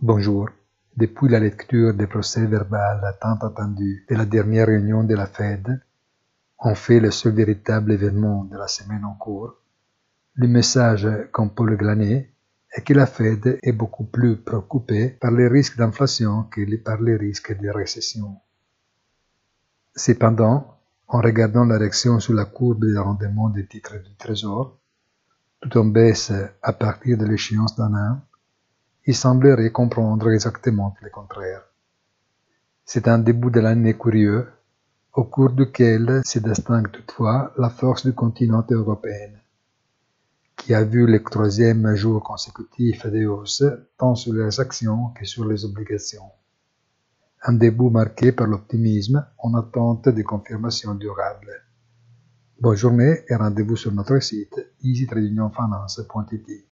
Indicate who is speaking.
Speaker 1: Bonjour. Depuis la lecture des procès-verbal tant attendus de la dernière réunion de la Fed, en fait le seul véritable événement de la semaine en cours, le message qu'on peut le glaner est que la Fed est beaucoup plus préoccupée par les risques d'inflation que par les risques de récession. Cependant, en regardant la réaction sur la courbe de rendement des titres du Trésor, tout en baisse à partir de l'échéance d'un an, il semblerait comprendre exactement le contraire. C'est un début de l'année curieux, au cours duquel se distingue toutefois la force du continent européen, qui a vu le troisième jour consécutif de hausse tant sur les actions que sur les obligations. Un début marqué par l'optimisme en attente de confirmations durables. Bonne journée et rendez-vous sur notre site easytradingfinance.it.